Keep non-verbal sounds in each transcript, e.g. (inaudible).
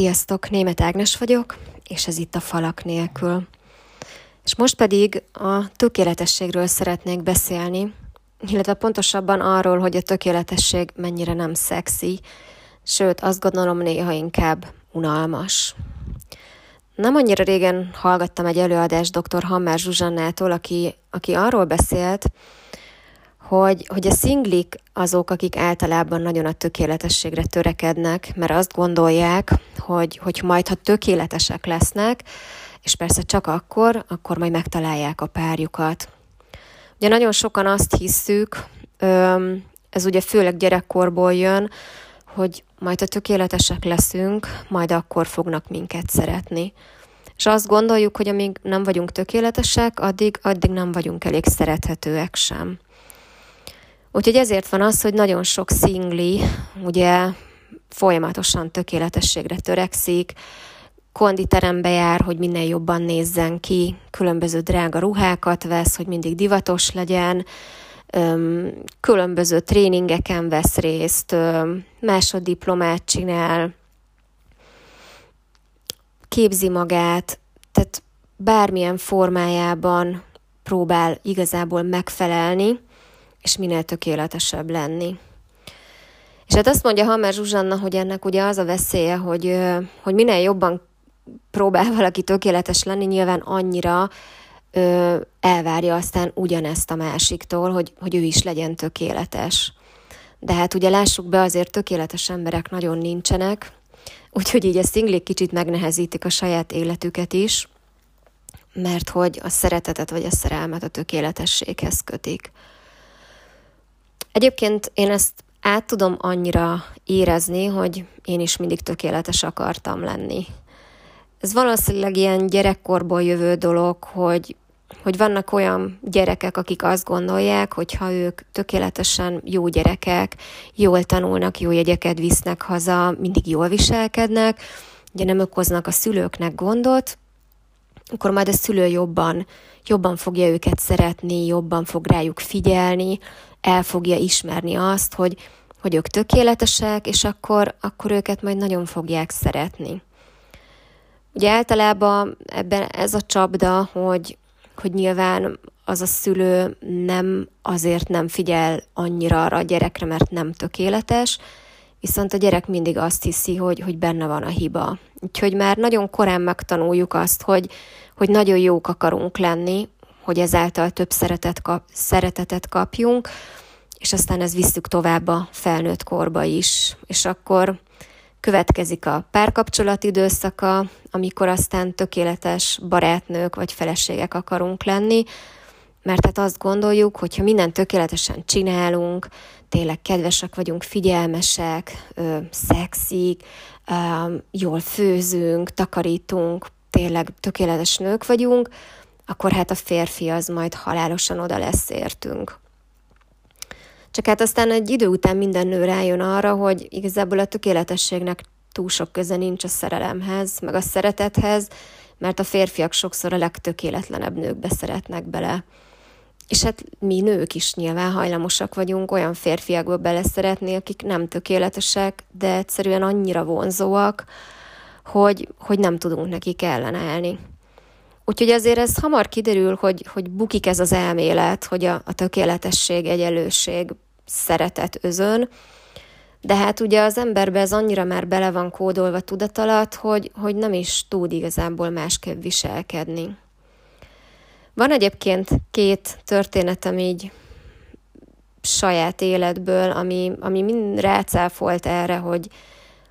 Sziasztok, Német Ágnes vagyok, és ez itt a Falak nélkül. És most pedig a tökéletességről szeretnék beszélni, illetve pontosabban arról, hogy a tökéletesség mennyire nem szexi, sőt azt gondolom néha inkább unalmas. Nem annyira régen hallgattam egy előadást dr. Hammer Zsuzsannától, aki, aki arról beszélt, hogy, hogy a szinglik azok, akik általában nagyon a tökéletességre törekednek, mert azt gondolják, hogy, hogy majd, ha tökéletesek lesznek, és persze csak akkor, akkor majd megtalálják a párjukat. Ugye nagyon sokan azt hisszük, ez ugye főleg gyerekkorból jön, hogy majd ha tökéletesek leszünk, majd akkor fognak minket szeretni. És azt gondoljuk, hogy amíg nem vagyunk tökéletesek, addig, addig nem vagyunk elég szerethetőek sem. Úgyhogy ezért van az, hogy nagyon sok szingli ugye folyamatosan tökéletességre törekszik, konditerembe jár, hogy minél jobban nézzen ki, különböző drága ruhákat vesz, hogy mindig divatos legyen, különböző tréningeken vesz részt, másoddiplomát csinál, képzi magát, tehát bármilyen formájában próbál igazából megfelelni, és minél tökéletesebb lenni. És hát azt mondja Hammer Zsuzsanna, hogy ennek ugye az a veszélye, hogy, hogy minél jobban próbál (laughs) valaki tökéletes lenni, nyilván annyira ö, elvárja aztán ugyanezt a másiktól, hogy, hogy ő is legyen tökéletes. De hát ugye lássuk be, azért tökéletes emberek nagyon nincsenek, (laughs) úgyhogy így a szinglik kicsit megnehezítik a saját életüket is, mert hogy a szeretetet vagy a szerelmet a tökéletességhez kötik. Egyébként én ezt át tudom annyira érezni, hogy én is mindig tökéletes akartam lenni. Ez valószínűleg ilyen gyerekkorból jövő dolog, hogy, hogy vannak olyan gyerekek, akik azt gondolják, hogy ha ők tökéletesen jó gyerekek, jól tanulnak, jó jegyeket visznek haza, mindig jól viselkednek, ugye nem okoznak a szülőknek gondot, akkor majd a szülő jobban, jobban fogja őket szeretni, jobban fog rájuk figyelni, el fogja ismerni azt, hogy, hogy ők tökéletesek, és akkor, akkor őket majd nagyon fogják szeretni. Ugye általában ebben ez a csapda, hogy, hogy nyilván az a szülő nem azért nem figyel annyira arra a gyerekre, mert nem tökéletes, viszont a gyerek mindig azt hiszi, hogy, hogy benne van a hiba. Úgyhogy már nagyon korán megtanuljuk azt, hogy, hogy nagyon jók akarunk lenni, hogy ezáltal több szeretet kap, szeretetet kapjunk, és aztán ez visszük tovább a felnőtt korba is. És akkor következik a párkapcsolat időszaka, amikor aztán tökéletes barátnők vagy feleségek akarunk lenni, mert hát azt gondoljuk, hogy ha mindent tökéletesen csinálunk, tényleg kedvesek vagyunk, figyelmesek, ö, szexik, ö, jól főzünk, takarítunk, tényleg tökéletes nők vagyunk, akkor hát a férfi az majd halálosan oda lesz értünk. Csak hát aztán egy idő után minden nő rájön arra, hogy igazából a tökéletességnek túl sok köze nincs a szerelemhez, meg a szeretethez, mert a férfiak sokszor a legtökéletlenebb nőkbe szeretnek bele. És hát mi nők is nyilván hajlamosak vagyunk olyan férfiakba beleszeretni, akik nem tökéletesek, de egyszerűen annyira vonzóak, hogy, hogy nem tudunk nekik ellenállni. Úgyhogy azért ez hamar kiderül, hogy, hogy bukik ez az elmélet, hogy a, a tökéletesség, egyelőség, szeretet özön, de hát ugye az emberbe ez annyira már bele van kódolva tudat alatt, hogy, hogy nem is tud igazából másképp viselkedni. Van egyébként két történetem így saját életből, ami, ami mind rácáfolt erre, hogy,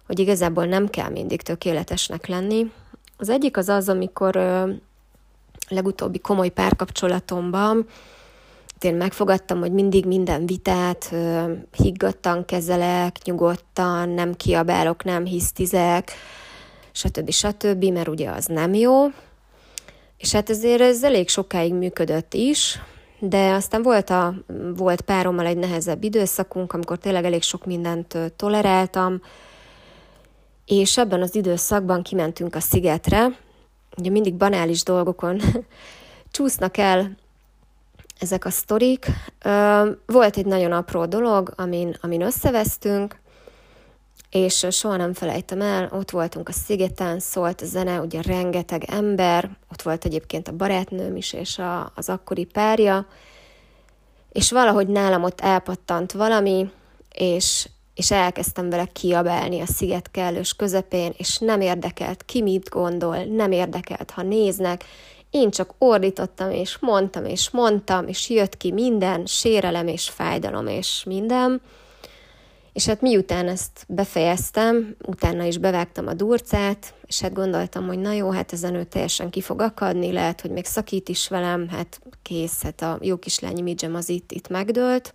hogy igazából nem kell mindig tökéletesnek lenni. Az egyik az az, amikor legutóbbi komoly párkapcsolatomban én megfogadtam, hogy mindig minden vitát higgadtan kezelek, nyugodtan, nem kiabálok, nem hisztizek, stb. stb., mert ugye az nem jó. És hát ezért ez elég sokáig működött is, de aztán volt, a, volt párommal egy nehezebb időszakunk, amikor tényleg elég sok mindent toleráltam, és ebben az időszakban kimentünk a szigetre, ugye mindig banális dolgokon (laughs) csúsznak el ezek a sztorik. Volt egy nagyon apró dolog, amin, amin összevesztünk, és soha nem felejtem el, ott voltunk a szigeten, szólt a zene, ugye rengeteg ember, ott volt egyébként a barátnőm is, és a, az akkori párja, és valahogy nálam ott elpattant valami, és, és elkezdtem vele kiabálni a sziget kellős közepén, és nem érdekelt, ki mit gondol, nem érdekelt, ha néznek, én csak ordítottam, és mondtam, és mondtam, és jött ki minden, sérelem és fájdalom, és minden, és hát miután ezt befejeztem, utána is bevágtam a durcát, és hát gondoltam, hogy na jó, hát ezen ő teljesen ki fog akadni, lehet, hogy még szakít is velem, hát kész, hát a jó kislányi midzsem az itt, itt megdőlt.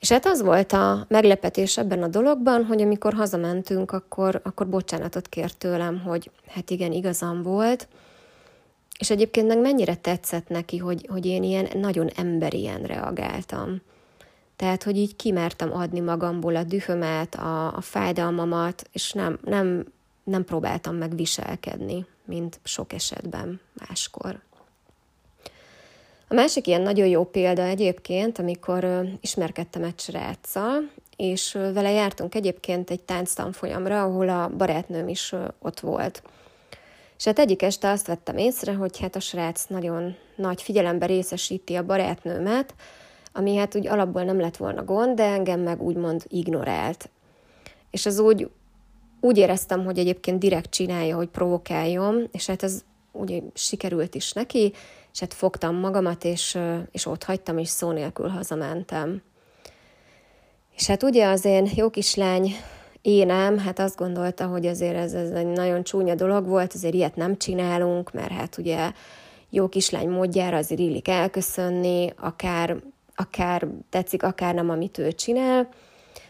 És hát az volt a meglepetés ebben a dologban, hogy amikor hazamentünk, akkor, akkor bocsánatot kért tőlem, hogy hát igen, igazam volt, és egyébként meg mennyire tetszett neki, hogy, hogy én ilyen nagyon emberien reagáltam. Tehát, hogy így kimertem adni magamból a dühömet, a, a fájdalmamat, és nem, nem, nem próbáltam megviselkedni, mint sok esetben máskor. A másik ilyen nagyon jó példa egyébként, amikor ismerkedtem egy sráccal, és vele jártunk egyébként egy tánctanfolyamra, ahol a barátnőm is ott volt. És hát egyik este azt vettem észre, hogy hát a srác nagyon nagy figyelembe részesíti a barátnőmet, ami hát úgy alapból nem lett volna gond, de engem meg úgymond ignorált. És az úgy, úgy éreztem, hogy egyébként direkt csinálja, hogy provokáljon, és hát ez úgy sikerült is neki, és hát fogtam magamat, és, és ott hagytam, és szó nélkül hazamentem. És hát ugye az én jó kislány énem, hát azt gondolta, hogy azért ez, ez egy nagyon csúnya dolog volt, azért ilyet nem csinálunk, mert hát ugye jó kislány módjára azért illik elköszönni, akár akár tetszik, akár nem, amit ő csinál,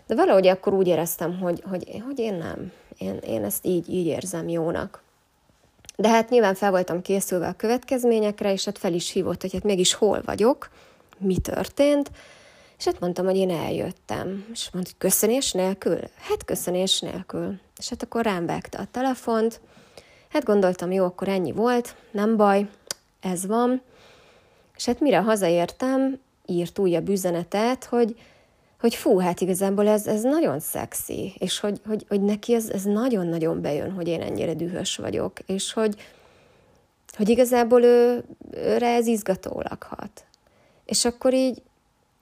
de valahogy akkor úgy éreztem, hogy, hogy, hogy én nem, én, én ezt így, így érzem jónak. De hát nyilván fel voltam készülve a következményekre, és hát fel is hívott, hogy hát mégis hol vagyok, mi történt, és hát mondtam, hogy én eljöttem. És mondta, hogy köszönés nélkül? Hát köszönés nélkül. És hát akkor rám vágta a telefont. Hát gondoltam, jó, akkor ennyi volt, nem baj, ez van. És hát mire hazaértem, írt újabb üzenetet, hogy, hogy fú, hát igazából ez, ez nagyon szexi, és hogy, hogy, hogy neki ez, ez nagyon-nagyon bejön, hogy én ennyire dühös vagyok, és hogy, hogy igazából ő, őre ez izgatólag hat. És akkor így,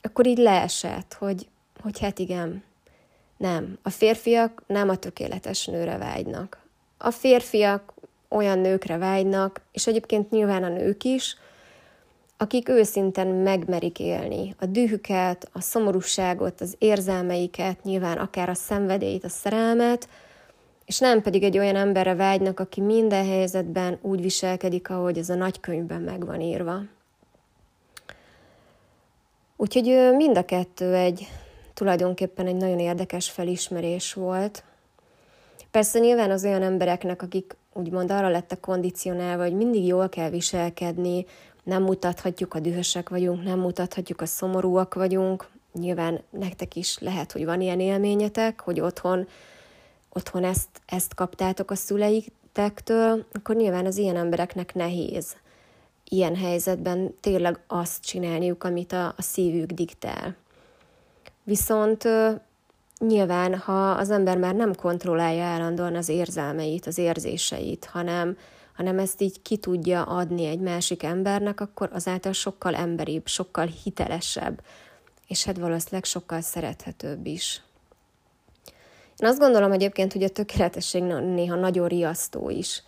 akkor így leesett, hogy, hogy hát igen, nem, a férfiak nem a tökéletes nőre vágynak. A férfiak olyan nőkre vágynak, és egyébként nyilván a nők is, akik őszinten megmerik élni a dühüket, a szomorúságot, az érzelmeiket, nyilván akár a szenvedélyt, a szerelmet, és nem pedig egy olyan emberre vágynak, aki minden helyzetben úgy viselkedik, ahogy ez a nagykönyvben meg van írva. Úgyhogy mind a kettő egy tulajdonképpen egy nagyon érdekes felismerés volt. Persze nyilván az olyan embereknek, akik úgymond arra lettek kondicionálva, hogy mindig jól kell viselkedni, nem mutathatjuk, a dühösek vagyunk, nem mutathatjuk, a szomorúak vagyunk. Nyilván nektek is lehet, hogy van ilyen élményetek, hogy otthon, otthon ezt, ezt kaptátok a szüleitektől, akkor nyilván az ilyen embereknek nehéz ilyen helyzetben tényleg azt csinálniuk, amit a, a szívük diktál. Viszont nyilván, ha az ember már nem kontrollálja állandóan az érzelmeit, az érzéseit, hanem hanem ezt így ki tudja adni egy másik embernek, akkor azáltal sokkal emberibb, sokkal hitelesebb, és hát valószínűleg sokkal szerethetőbb is. Én azt gondolom egyébként, hogy a tökéletesség néha nagyon riasztó is.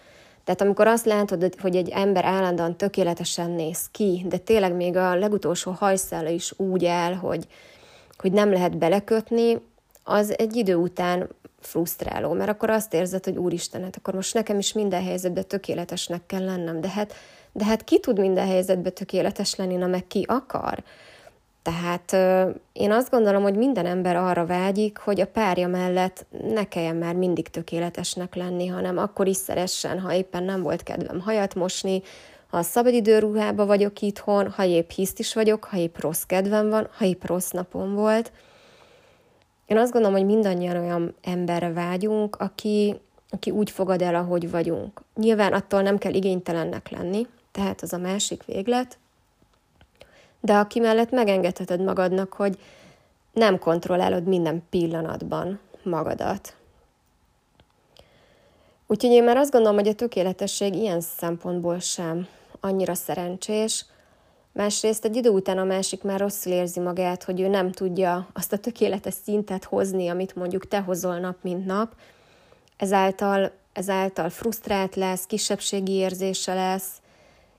Tehát amikor azt látod, hogy egy ember állandóan tökéletesen néz ki, de tényleg még a legutolsó hajszála is úgy áll, hogy, hogy nem lehet belekötni, az egy idő után frusztráló, mert akkor azt érzed, hogy úristen, hát akkor most nekem is minden helyzetben tökéletesnek kell lennem, de hát, de hát ki tud minden helyzetben tökéletes lenni, na meg ki akar? Tehát én azt gondolom, hogy minden ember arra vágyik, hogy a párja mellett ne kelljen már mindig tökéletesnek lenni, hanem akkor is szeressen, ha éppen nem volt kedvem hajat mosni, ha szabadidőruhába vagyok itthon, ha épp hiszt is vagyok, ha épp rossz kedvem van, ha épp rossz napom volt – én azt gondolom, hogy mindannyian olyan emberre vágyunk, aki, aki úgy fogad el, ahogy vagyunk. Nyilván attól nem kell igénytelennek lenni, tehát az a másik véglet, de aki mellett megengedheted magadnak, hogy nem kontrollálod minden pillanatban magadat. Úgyhogy én már azt gondolom, hogy a tökéletesség ilyen szempontból sem annyira szerencsés. Másrészt egy idő után a másik már rosszul érzi magát, hogy ő nem tudja azt a tökéletes szintet hozni, amit mondjuk te hozol nap, mint nap. Ezáltal, ezáltal frusztrált lesz, kisebbségi érzése lesz,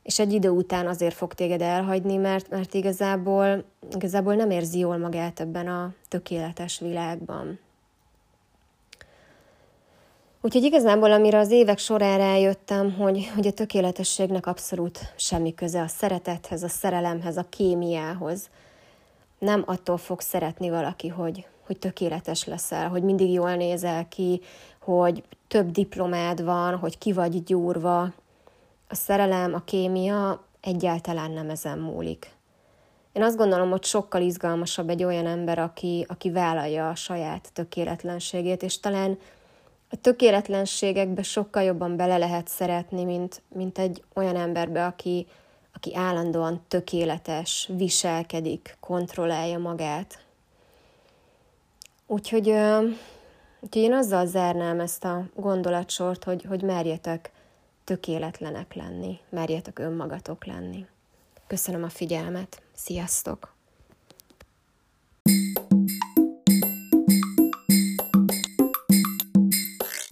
és egy idő után azért fog téged elhagyni, mert, mert igazából, igazából nem érzi jól magát ebben a tökéletes világban. Úgyhogy igazából, amire az évek során rájöttem, hogy, hogy a tökéletességnek abszolút semmi köze a szeretethez, a szerelemhez, a kémiához. Nem attól fog szeretni valaki, hogy, hogy tökéletes leszel, hogy mindig jól nézel ki, hogy több diplomád van, hogy ki vagy gyúrva. A szerelem, a kémia egyáltalán nem ezen múlik. Én azt gondolom, hogy sokkal izgalmasabb egy olyan ember, aki, aki vállalja a saját tökéletlenségét, és talán a tökéletlenségekbe sokkal jobban bele lehet szeretni, mint, mint egy olyan emberbe, aki, aki állandóan tökéletes, viselkedik, kontrollálja magát. Úgyhogy, úgyhogy én azzal zárnám ezt a gondolatsort, hogy, hogy merjetek tökéletlenek lenni, merjetek önmagatok lenni. Köszönöm a figyelmet, sziasztok!